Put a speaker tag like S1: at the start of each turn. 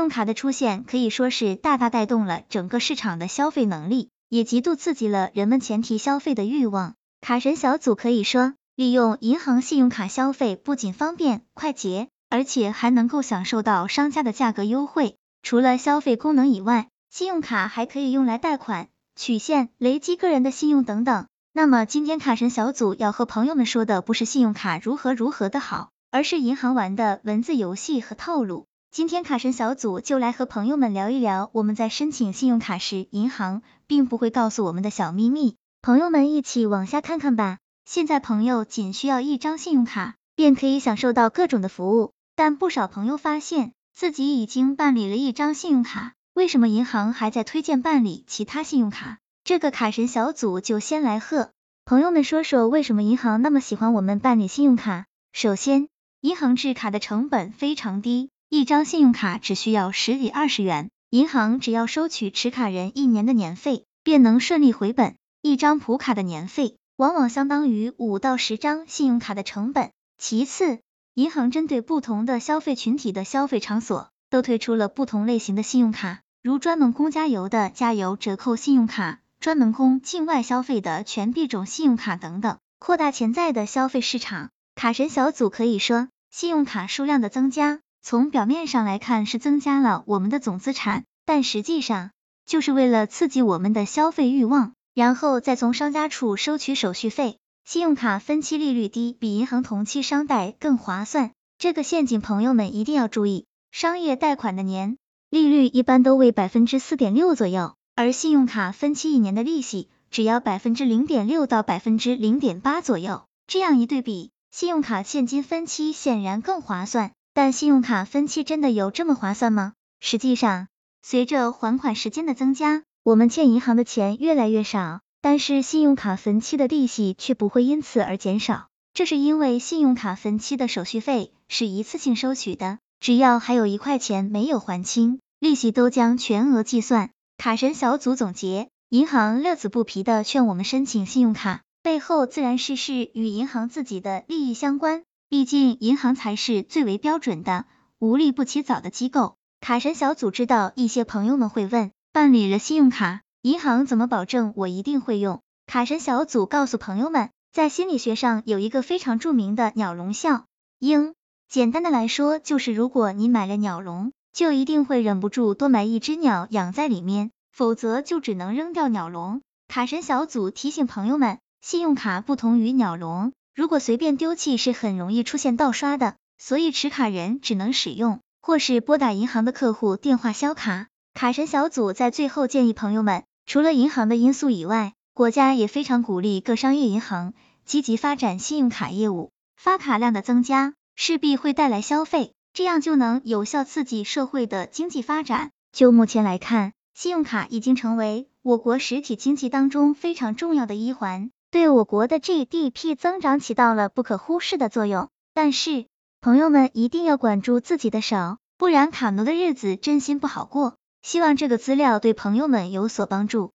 S1: 用卡的出现可以说是大大带动了整个市场的消费能力，也极度刺激了人们前提消费的欲望。卡神小组可以说，利用银行信用卡消费不仅方便快捷，而且还能够享受到商家的价格优惠。除了消费功能以外，信用卡还可以用来贷款、取现、累积个人的信用等等。那么今天卡神小组要和朋友们说的不是信用卡如何如何的好，而是银行玩的文字游戏和套路。今天卡神小组就来和朋友们聊一聊我们在申请信用卡时，银行并不会告诉我们的小秘密。朋友们一起往下看看吧。现在朋友仅需要一张信用卡，便可以享受到各种的服务。但不少朋友发现自己已经办理了一张信用卡，为什么银行还在推荐办理其他信用卡？这个卡神小组就先来和朋友们说说为什么银行那么喜欢我们办理信用卡。首先，银行制卡的成本非常低。一张信用卡只需要十几二十元，银行只要收取持卡人一年的年费，便能顺利回本。一张普卡的年费往往相当于五到十张信用卡的成本。其次，银行针对不同的消费群体的消费场所，都推出了不同类型的信用卡，如专门供加油的加油折扣信用卡，专门供境外消费的全币种信用卡等等，扩大潜在的消费市场。卡神小组可以说，信用卡数量的增加。从表面上来看是增加了我们的总资产，但实际上就是为了刺激我们的消费欲望，然后再从商家处收取手续费。信用卡分期利率低，比银行同期商贷更划算。这个陷阱朋友们一定要注意，商业贷款的年利率一般都为百分之四点六左右，而信用卡分期一年的利息只要百分之零点六到百分之零点八左右。这样一对比，信用卡现金分期显然更划算。但信用卡分期真的有这么划算吗？实际上，随着还款时间的增加，我们欠银行的钱越来越少，但是信用卡分期的利息却不会因此而减少。这是因为信用卡分期的手续费是一次性收取的，只要还有一块钱没有还清，利息都将全额计算。卡神小组总结，银行乐此不疲的劝我们申请信用卡，背后自然是是与银行自己的利益相关。毕竟银行才是最为标准的无利不起早的机构。卡神小组知道一些朋友们会问，办理了信用卡，银行怎么保证我一定会用？卡神小组告诉朋友们，在心理学上有一个非常著名的鸟笼效应。简单的来说，就是如果你买了鸟笼，就一定会忍不住多买一只鸟养在里面，否则就只能扔掉鸟笼。卡神小组提醒朋友们，信用卡不同于鸟笼。如果随便丢弃是很容易出现盗刷的，所以持卡人只能使用或是拨打银行的客户电话销卡。卡神小组在最后建议朋友们，除了银行的因素以外，国家也非常鼓励各商业银行积极发展信用卡业务。发卡量的增加势必会带来消费，这样就能有效刺激社会的经济发展。就目前来看，信用卡已经成为我国实体经济当中非常重要的一环。对我国的 GDP 增长起到了不可忽视的作用，但是朋友们一定要管住自己的手，不然卡奴的日子真心不好过。希望这个资料对朋友们有所帮助。